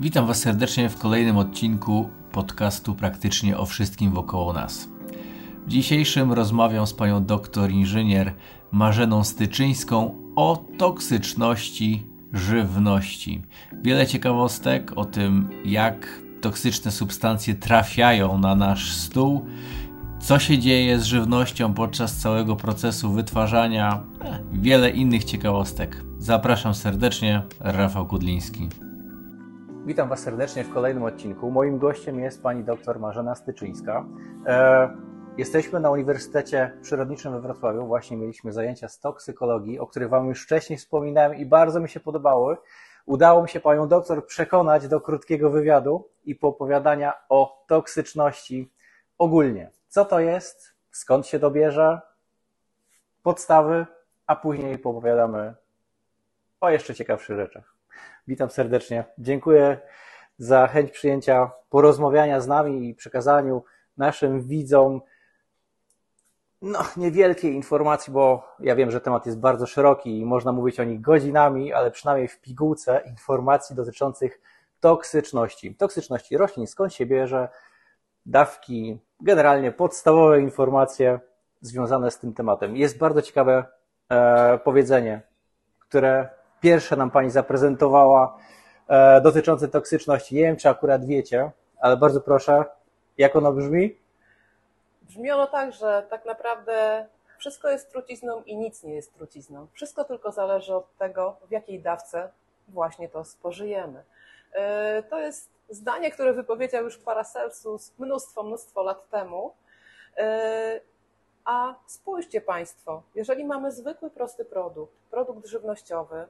Witam Was serdecznie w kolejnym odcinku podcastu praktycznie o wszystkim wokoło nas. W dzisiejszym rozmawiam z panią doktor inżynier Marzeną Styczyńską o toksyczności żywności. Wiele ciekawostek o tym, jak toksyczne substancje trafiają na nasz stół, co się dzieje z żywnością podczas całego procesu wytwarzania, e, wiele innych ciekawostek. Zapraszam serdecznie, Rafał Kudliński. Witam Was serdecznie w kolejnym odcinku. Moim gościem jest pani dr Marzena Styczyńska. E, jesteśmy na Uniwersytecie Przyrodniczym we Wrocławiu. Właśnie mieliśmy zajęcia z toksykologii, o których Wam już wcześniej wspominałem i bardzo mi się podobały. Udało mi się panią doktor przekonać do krótkiego wywiadu i poopowiadania o toksyczności ogólnie. Co to jest, skąd się dobierze, podstawy, a później poopowiadamy o jeszcze ciekawszych rzeczach. Witam serdecznie. Dziękuję za chęć przyjęcia porozmawiania z nami i przekazaniu naszym widzom no, niewielkiej informacji, bo ja wiem, że temat jest bardzo szeroki i można mówić o nich godzinami, ale przynajmniej w pigułce informacji dotyczących toksyczności. Toksyczności roślin, skąd się bierze, dawki, generalnie podstawowe informacje związane z tym tematem. Jest bardzo ciekawe e, powiedzenie, które pierwsze nam Pani zaprezentowała e, dotyczące toksyczności. Nie wiem, czy akurat wiecie, ale bardzo proszę, jak ono brzmi? Brzmi ono tak, że tak naprawdę wszystko jest trucizną i nic nie jest trucizną. Wszystko tylko zależy od tego, w jakiej dawce właśnie to spożyjemy. E, to jest zdanie, które wypowiedział już Paracelsus mnóstwo, mnóstwo lat temu. E, a spójrzcie Państwo, jeżeli mamy zwykły, prosty produkt, produkt żywnościowy,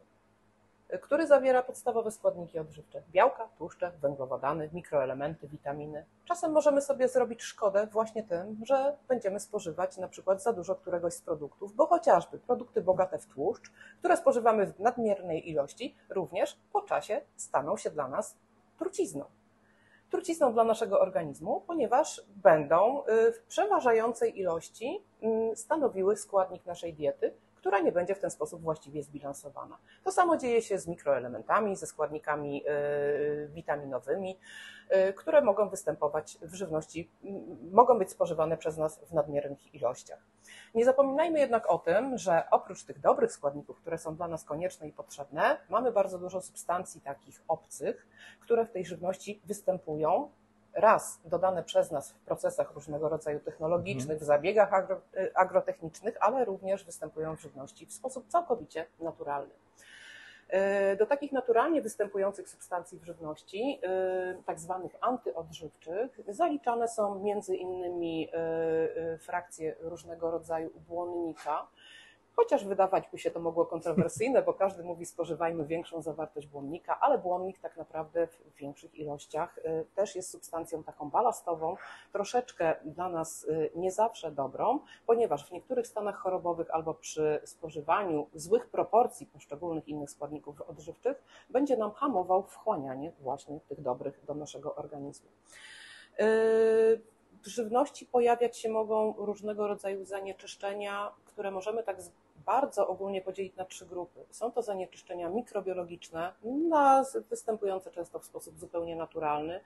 który zawiera podstawowe składniki odżywcze: białka, tłuszcze, węglowodany, mikroelementy, witaminy. Czasem możemy sobie zrobić szkodę właśnie tym, że będziemy spożywać na przykład za dużo któregoś z produktów, bo chociażby produkty bogate w tłuszcz, które spożywamy w nadmiernej ilości, również po czasie staną się dla nas trucizną. Trucizną dla naszego organizmu, ponieważ będą y, w przeważającej ilości mm, stanowiły składnik naszej diety, która nie będzie w ten sposób właściwie zbilansowana. To samo dzieje się z mikroelementami, ze składnikami y, witaminowymi, y, które mogą występować w żywności, mogą być spożywane przez nas w nadmiernych ilościach. Nie zapominajmy jednak o tym, że oprócz tych dobrych składników, które są dla nas konieczne i potrzebne, mamy bardzo dużo substancji takich obcych, które w tej żywności występują raz dodane przez nas w procesach różnego rodzaju technologicznych, w zabiegach agro, y, agrotechnicznych, ale również występują w żywności w sposób całkowicie naturalny. Y, do takich naturalnie występujących substancji w żywności, y, tak zwanych antyodżywczych, zaliczane są między innymi frakcje różnego rodzaju błonnika, Chociaż wydawać by się to mogło kontrowersyjne, bo każdy mówi spożywajmy większą zawartość błonnika, ale błonnik tak naprawdę w większych ilościach y, też jest substancją taką balastową, troszeczkę dla nas y, nie zawsze dobrą, ponieważ w niektórych stanach chorobowych albo przy spożywaniu złych proporcji poszczególnych innych składników odżywczych będzie nam hamował wchłanianie właśnie tych dobrych do naszego organizmu. Y, w żywności pojawiać się mogą różnego rodzaju zanieczyszczenia, które możemy tak bardzo ogólnie podzielić na trzy grupy. Są to zanieczyszczenia mikrobiologiczne, występujące często w sposób zupełnie naturalny,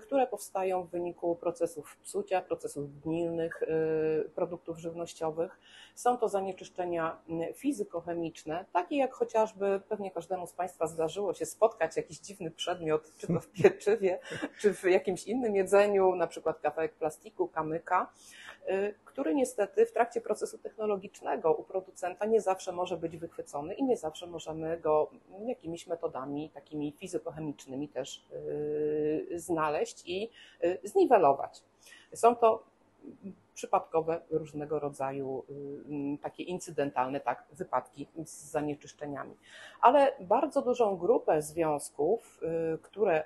które powstają w wyniku procesów psucia, procesów gnilnych y, produktów żywnościowych. Są to zanieczyszczenia y, fizykochemiczne, takie jak chociażby pewnie każdemu z Państwa zdarzyło się spotkać jakiś dziwny przedmiot, czy to w pieczywie, czy w jakimś innym jedzeniu, na przykład kawałek plastiku, kamyka Y, który niestety w trakcie procesu technologicznego u producenta nie zawsze może być wychwycony i nie zawsze możemy go jakimiś metodami takimi fizykochemicznymi też y, znaleźć i y, zniwelować. Są to przypadkowe różnego rodzaju takie incydentalne tak, wypadki z zanieczyszczeniami. Ale bardzo dużą grupę związków, które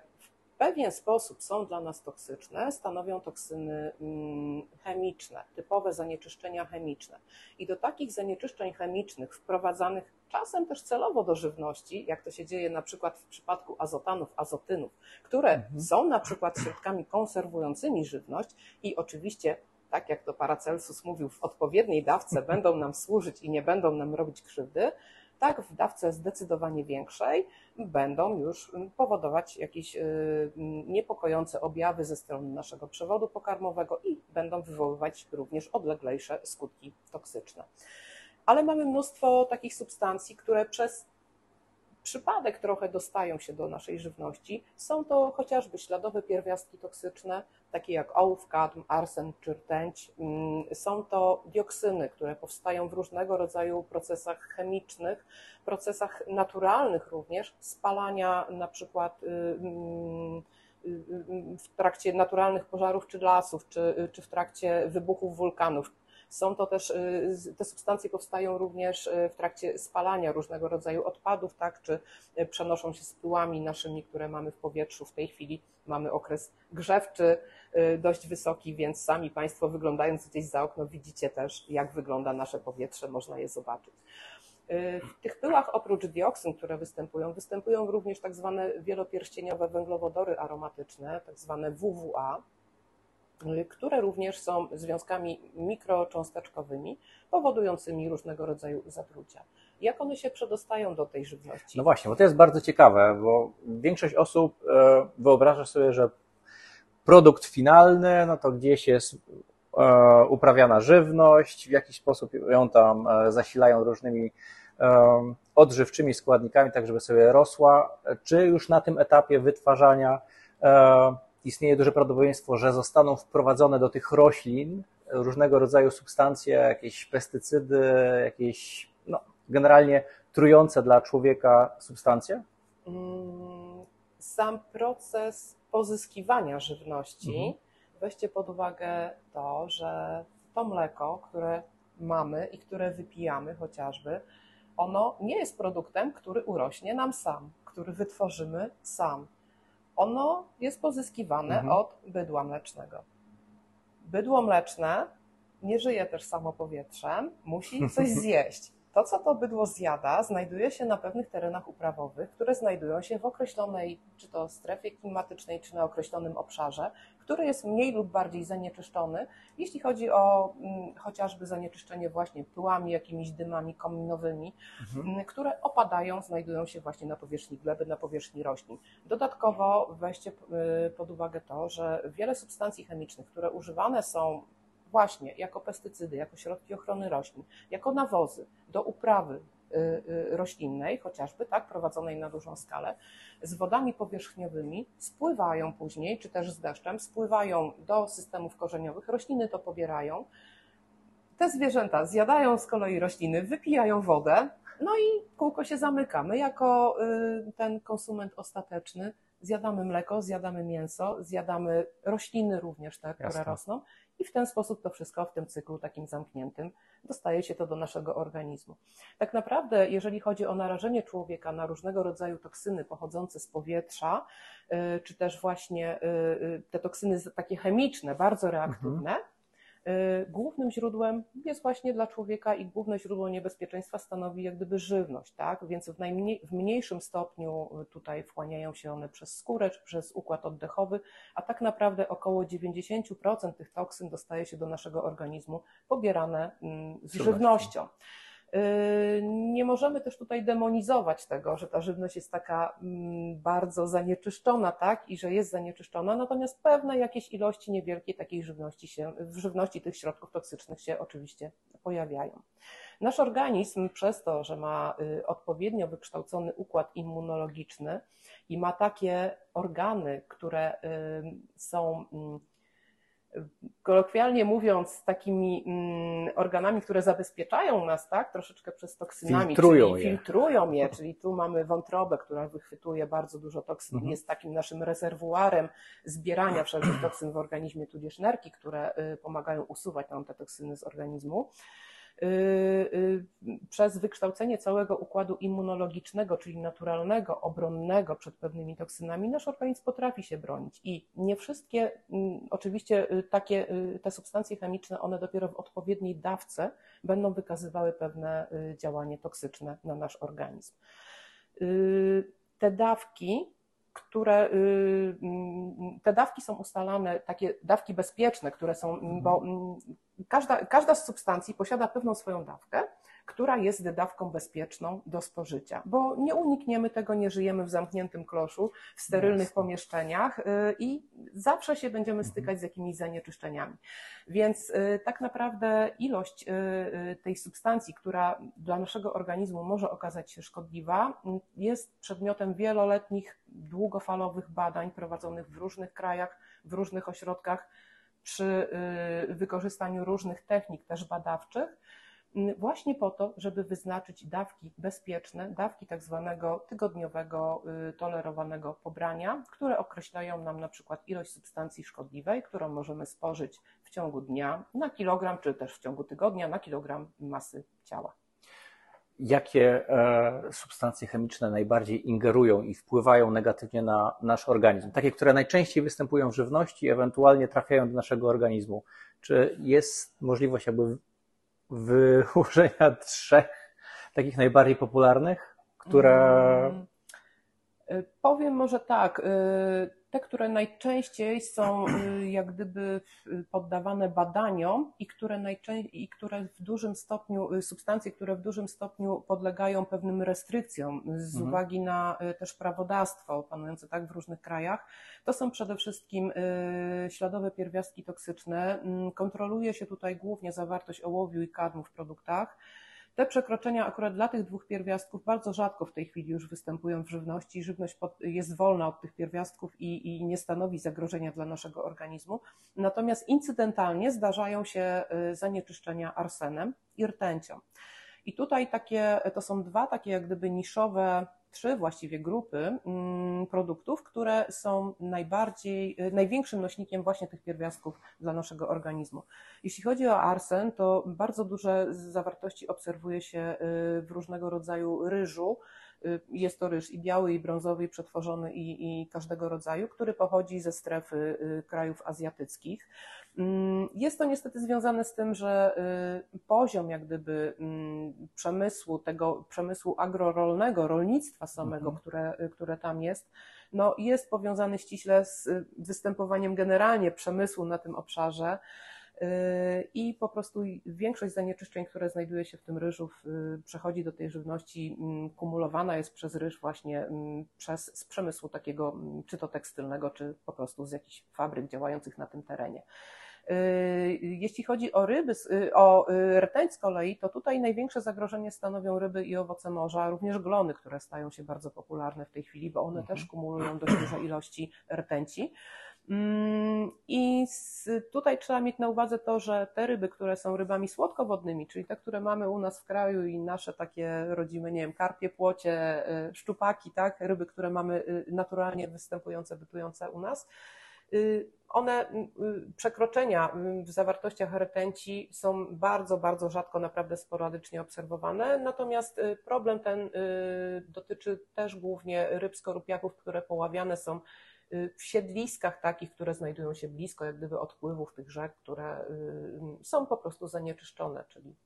pewien sposób są dla nas toksyczne, stanowią toksyny mm, chemiczne, typowe zanieczyszczenia chemiczne. I do takich zanieczyszczeń chemicznych wprowadzanych czasem też celowo do żywności, jak to się dzieje na przykład w przypadku azotanów, azotynów, które mhm. są na przykład środkami konserwującymi żywność i oczywiście tak jak to Paracelsus mówił, w odpowiedniej dawce będą nam służyć i nie będą nam robić krzywdy, tak w dawce zdecydowanie większej będą już powodować jakieś y, niepokojące objawy ze strony naszego przewodu pokarmowego i będą wywoływać również odleglejsze skutki toksyczne. Ale mamy mnóstwo takich substancji, które przez przypadek trochę dostają się do naszej żywności. Są to chociażby śladowe pierwiastki toksyczne, takie jak ołów, kadm, arsen czy rtęć. Mm, są to dioksyny, które powstają w różnego rodzaju procesach chemicznych, procesach naturalnych również, spalania na przykład y, y, y, w trakcie naturalnych pożarów czy lasów, czy, czy w trakcie wybuchów wulkanów, są to też, y, te substancje powstają również y, w trakcie spalania różnego rodzaju odpadów, tak, czy y, przenoszą się z pyłami naszymi, które mamy w powietrzu. W tej chwili mamy okres grzewczy dość wysoki, więc sami Państwo wyglądając gdzieś za okno widzicie też, jak wygląda nasze powietrze, można je zobaczyć. W tych pyłach oprócz dioksyn, które występują, występują również tak zwane wielopierścieniowe węglowodory aromatyczne, tak zwane WWA, które również są związkami mikrocząsteczkowymi, powodującymi różnego rodzaju zatrucia. Jak one się przedostają do tej żywności? No właśnie, bo to jest bardzo ciekawe, bo większość osób e, wyobraża sobie, że produkt finalny, no to gdzieś jest e, uprawiana żywność, w jakiś sposób ją tam e, zasilają różnymi odżywczymi składnikami, tak żeby sobie rosła, czy już na tym etapie wytwarzania istnieje duże prawdopodobieństwo, że zostaną wprowadzone do tych roślin różnego rodzaju substancje, jakieś pestycydy, jakieś no, generalnie trujące dla człowieka substancje? Mm, sam proces pozyskiwania żywności, mhm. weźcie pod uwagę to, że to mleko, które mamy i które wypijamy chociażby, ono nie jest produktem, który urośnie nam sam, który wytworzymy sam ono jest pozyskiwane mhm. od bydła mlecznego. Bydło mleczne nie żyje też samo powietrzem, musi coś zjeść. To, co to bydło zjada, znajduje się na pewnych terenach uprawowych, które znajdują się w określonej, czy to strefie klimatycznej, czy na określonym obszarze, który jest mniej lub bardziej zanieczyszczony, jeśli chodzi o mm, chociażby zanieczyszczenie właśnie pyłami, jakimiś dymami kominowymi, mhm. Mm, które opadają, znajdują się właśnie na powierzchni gleby, na powierzchni roślin. Dodatkowo weźcie y, pod uwagę to, że wiele substancji chemicznych, które używane są właśnie jako pestycydy, jako środki ochrony roślin, jako nawozy do uprawy roślinnej, chociażby tak, prowadzonej na dużą skalę, z wodami powierzchniowymi spływają później, czy też z deszczem, spływają do systemów korzeniowych, rośliny to pobierają. Te zwierzęta zjadają z kolei rośliny, wypijają wodę, no i kółko się zamyka. My jako y, ten konsument ostateczny zjadamy mleko, zjadamy mięso, zjadamy rośliny również te, które Jasne. rosną i w ten sposób to wszystko w tym cyklu takim zamkniętym dostaje się to do naszego organizmu. Tak naprawdę, jeżeli chodzi o narażenie człowieka na różnego rodzaju toksyny pochodzące z powietrza, y, czy też właśnie y, y, te toksyny takie chemiczne, bardzo reaktywne, mhm głównym źródłem jest właśnie dla człowieka i główne źródło niebezpieczeństwa stanowi jak gdyby żywność, tak? Więc w, najmniej, w mniejszym stopniu tutaj wchłaniają się one przez skórę czy przez układ oddechowy, a tak naprawdę około 90% tych toksyn dostaje się do naszego organizmu pobierane mm, z żywnością. Yy, nie możemy też tutaj demonizować tego, że ta żywność jest taka mm, bardzo zanieczyszczona, tak, i że jest zanieczyszczona, natomiast pewne jakieś ilości niewielkie takiej żywności się, w żywności tych środków toksycznych się oczywiście pojawiają. Nasz organizm przez to, że ma y, odpowiednio wykształcony układ immunologiczny i ma takie organy, które y, są mm, kolokwialnie mówiąc, takimi mm, organami, które zabezpieczają nas, tak, troszeczkę przez toksynami, filtrują czyli je. filtrują je, czyli tu mamy wątrobę, która wychwytuje bardzo dużo toksyn, mhm. jest takim naszym rezerwuarem zbierania wszelkich toksyn w organizmie, tudzież nerki, które y, pomagają usuwać nam te toksyny z organizmu. Y, y, przez wykształcenie całego układu immunologicznego, czyli naturalnego, obronnego przed pewnymi toksynami, nasz organizm potrafi się bronić. I nie wszystkie, mm, oczywiście y, takie te substancje chemiczne, one dopiero w odpowiedniej dawce będą wykazywały pewne działanie toksyczne na nasz organizm. Te dawki które mm, te dawki są ustalane, takie dawki bezpieczne, które są, bo każda, każda z substancji posiada pewną swoją dawkę, która jest dawką bezpieczną do spożycia, bo nie unikniemy tego, nie żyjemy w zamkniętym kloszu, w sterylnych pomieszczeniach y, i zawsze się będziemy mhm. stykać z jakimiś zanieczyszczeniami. Więc y, tak naprawdę ilość y, tej substancji, która dla naszego organizmu może okazać się szkodliwa, jest przedmiotem wieloletnich, długofalowych badań prowadzonych w różnych krajach, w różnych ośrodkach przy wykorzystaniu różnych technik też badawczych właśnie po to, żeby wyznaczyć dawki bezpieczne, dawki tak zwanego tygodniowego y, tolerowanego pobrania, które określają nam na przykład ilość substancji szkodliwej, którą możemy spożyć w ciągu dnia na kilogram, czy też w ciągu tygodnia na kilogram masy ciała. Jakie e, substancje chemiczne najbardziej ingerują i wpływają negatywnie na nasz organizm? Takie, które najczęściej występują w żywności, ewentualnie trafiają do naszego organizmu. Czy jest możliwość, aby wyłożenia trzech takich najbardziej popularnych, które. Mm. Y, powiem może tak. Y, te, które najczęściej są y, jak gdyby poddawane badaniom i które, najczęściej, i które w dużym stopniu, y, substancje, które w dużym stopniu podlegają pewnym restrykcjom z mhm. uwagi na y, też prawodawstwo panujące tak w różnych krajach, to są przede wszystkim śladowe pierwiastki toksyczne. Mm, kontroluje się tutaj głównie zawartość ołowiu i kadmu w produktach. Te przekroczenia akurat dla tych dwóch pierwiastków bardzo rzadko w tej chwili już występują w żywności. Żywność jest wolna od tych pierwiastków i, i nie stanowi zagrożenia dla naszego organizmu. Natomiast incydentalnie zdarzają się y, zanieczyszczenia arsenem i rtęcią. I tutaj takie, to są dwa takie jak gdyby niszowe trzy właściwie grupy mm, produktów, które są najbardziej, y, największym nośnikiem właśnie tych pierwiastków dla naszego organizmu. Jeśli chodzi o arsen, to bardzo duże zawartości obserwuje się y, w różnego rodzaju ryżu, jest to ryż i biały, i brązowy, i przetworzony, i, i każdego rodzaju, który pochodzi ze strefy y, krajów azjatyckich. Mm, jest to niestety związane z tym, że y, poziom jak gdyby mm, przemysłu, tego przemysłu agrorolnego, rolnictwa samego, mhm. które, które tam jest, no jest powiązany ściśle z występowaniem generalnie przemysłu na tym obszarze i po prostu większość zanieczyszczeń, które znajduje się w tym ryżu, przechodzi do tej żywności, mm, kumulowana jest przez ryż właśnie mm, przez, z przemysłu takiego, mm, czy to tekstylnego, czy po prostu z jakichś fabryk działających na tym terenie. Y, jeśli chodzi o ryby, y, o y, rtęć z kolei, to tutaj największe zagrożenie stanowią ryby i owoce morza, również glony, które stają się bardzo popularne w tej chwili, bo one mhm. też kumulują dość duże ilości rtęci. Mm, I tutaj trzeba mieć na uwadze to, że te ryby, które są rybami słodkowodnymi, czyli te, które mamy u nas w kraju i nasze takie rodzime, nie wiem, karpie, płocie, y, szczupaki, tak, ryby, które mamy y, naturalnie występujące, bytujące u nas, y, one, przekroczenia w zawartościach rtęci są bardzo, bardzo rzadko, naprawdę sporadycznie obserwowane. Natomiast problem ten dotyczy też głównie ryb skorupiaków, które poławiane są w siedliskach takich, które znajdują się blisko jak gdyby odpływów tych rzek, które y, są po prostu zanieczyszczone, czyli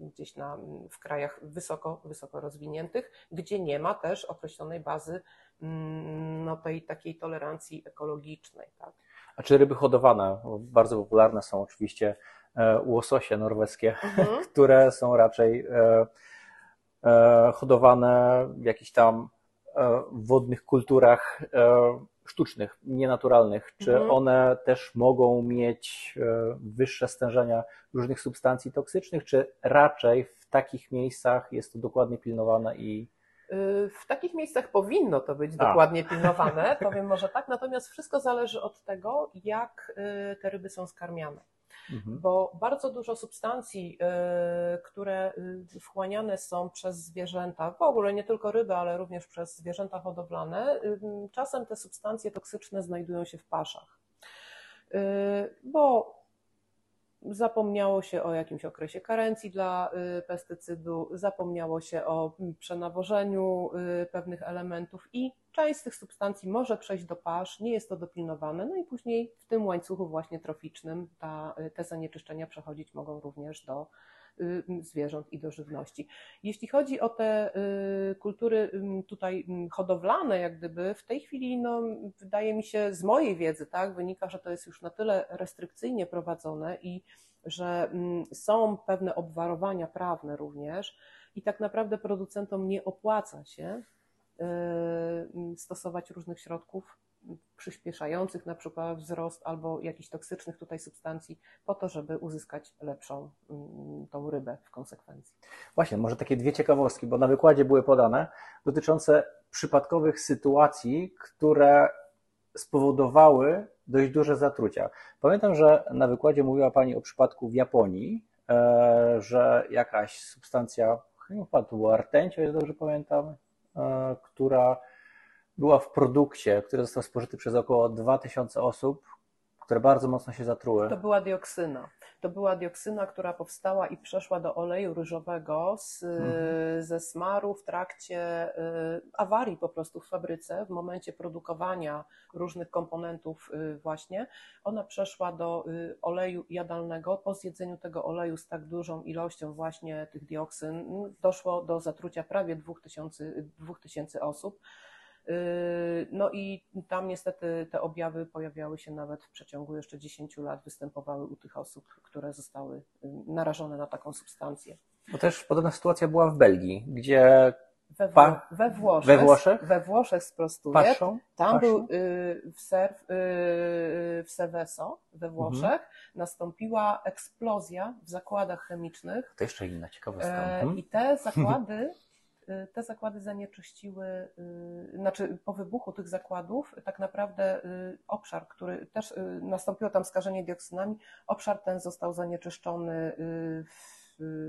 gdzieś na, w krajach wysoko, wysoko rozwiniętych, gdzie nie ma też określonej bazy mm, no, tej takiej tolerancji ekologicznej. Tak. A czy ryby hodowane? Bardzo popularne są oczywiście e, łososie norweskie, mhm. które są raczej e, e, hodowane w jakichś tam wodnych kulturach sztucznych, nienaturalnych, czy mhm. one też mogą mieć e, wyższe stężenia różnych substancji toksycznych, czy raczej w takich miejscach jest to dokładnie pilnowane i y, w takich miejscach powinno to być A. dokładnie pilnowane, powiem może tak, natomiast wszystko zależy od tego, jak y, te ryby są skarmiane. Mhm. bo bardzo dużo substancji, y, które y, wchłaniane są przez zwierzęta, w ogóle nie tylko ryby, ale również przez zwierzęta hodowlane, y, czasem te substancje toksyczne znajdują się w paszach. Bo zapomniało się o jakimś okresie karencji dla y, pestycydu, zapomniało się o mm, przenawożeniu y, pewnych elementów i część z tych substancji może przejść do pasz, nie jest to dopilnowane, no i później w tym łańcuchu właśnie troficznym ta, y, te zanieczyszczenia przechodzić mogą również do zwierząt i do żywności. Jeśli chodzi o te kultury tutaj hodowlane, jak gdyby w tej chwili, no, wydaje mi się, z mojej wiedzy, tak, wynika, że to jest już na tyle restrykcyjnie prowadzone i że są pewne obwarowania prawne również i tak naprawdę producentom nie opłaca się stosować różnych środków przyspieszających na przykład wzrost albo jakichś toksycznych tutaj substancji po to, żeby uzyskać lepszą mm, tą rybę w konsekwencji. Właśnie, może takie dwie ciekawostki, bo na wykładzie były podane dotyczące przypadkowych sytuacji, które spowodowały dość duże zatrucia. Pamiętam, że na wykładzie mówiła Pani o przypadku w Japonii, e, że jakaś substancja, chyba to była rtęć, o ile dobrze pamiętam, e, która była w produkcie, który został spożyty przez około 2000 osób, które bardzo mocno się zatruły. To była dioksyna. To była dioksyna, która powstała i przeszła do oleju ryżowego z, mhm. ze smaru w trakcie y, awarii po prostu w fabryce, w momencie produkowania różnych komponentów y, właśnie. Ona przeszła do y, oleju jadalnego. Po zjedzeniu tego oleju z tak dużą ilością właśnie tych dioksyn doszło do zatrucia prawie 2000, 2000 osób. Yy, no i tam niestety te objawy pojawiały się nawet w przeciągu jeszcze 10 lat, występowały u tych osób, które zostały yy, narażone na taką substancję. Bo też podobna sytuacja była w Belgii, gdzie we, pa... we, Włoszech, we Włoszech, we Włoszech sprostuję. Paszą? Tam Paszą? był y, w, y, w Seveso we mhm. Włoszech mhm. nastąpiła eksplozja w zakładach chemicznych. To jeszcze inna ciekawostka. E, mhm. I te zakłady te zakłady zanieczyściły, y, znaczy po wybuchu tych zakładów, tak naprawdę y, obszar, który też nastąpiło tam skażenie dioksynami, obszar ten został zanieczyszczony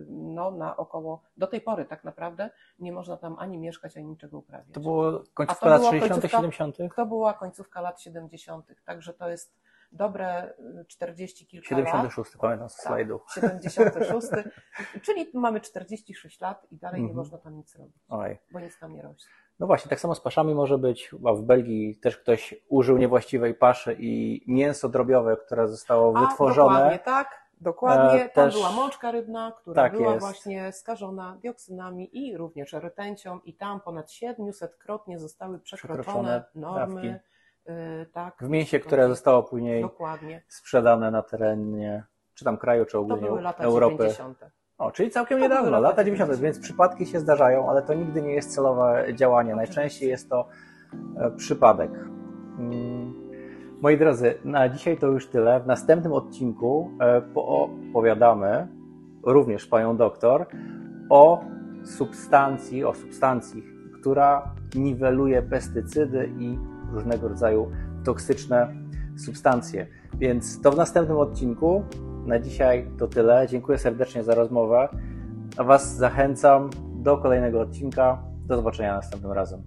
no, na około, do tej pory tak naprawdę nie można tam ani mieszkać, ani niczego uprawiać. To było końcówka lat 60., 70. To była końcówka lat 70., także to jest dobre 40 y, kilka 76, lat. 76, pamiętam z tak, slajdu. 76, czyli mamy 46 lat i dalej nie mhm. można tam nic robić, Oj. bo nic tam nie rośnie. No właśnie, tak samo z paszami może być, a w Belgii też ktoś użył niewłaściwej paszy i mięso drobiowe, które zostało a, wytworzone. Dokładnie tak, dokładnie. E, Tam też... była mączka rybna, która tak była jest. właśnie skażona dioksynami i również rtęcią i tam ponad 700-krotnie zostały przekroczone, przekroczone normy. Dawki tak. W mięsie, które zostało później Dokładnie. sprzedane na terenie, czy tam kraju, czy ogólnie to były lata Europy. 90. O, czyli całkiem to niedawno, lata, lata 90., więc przypadki się zdarzają, ale to nigdy nie jest celowe działanie. Najczęściej jest to e, przypadek. Mm. Moi drodzy, na dzisiaj to już tyle. W następnym odcinku e, opowiadamy również panią doktor o substancji, o substancji, która niweluje pestycydy i różnego rodzaju toksyczne substancje. Więc to w następnym odcinku. Na dzisiaj to tyle. Dziękuję serdecznie za rozmowę. A Was zachęcam do kolejnego odcinka. Do zobaczenia następnym razem.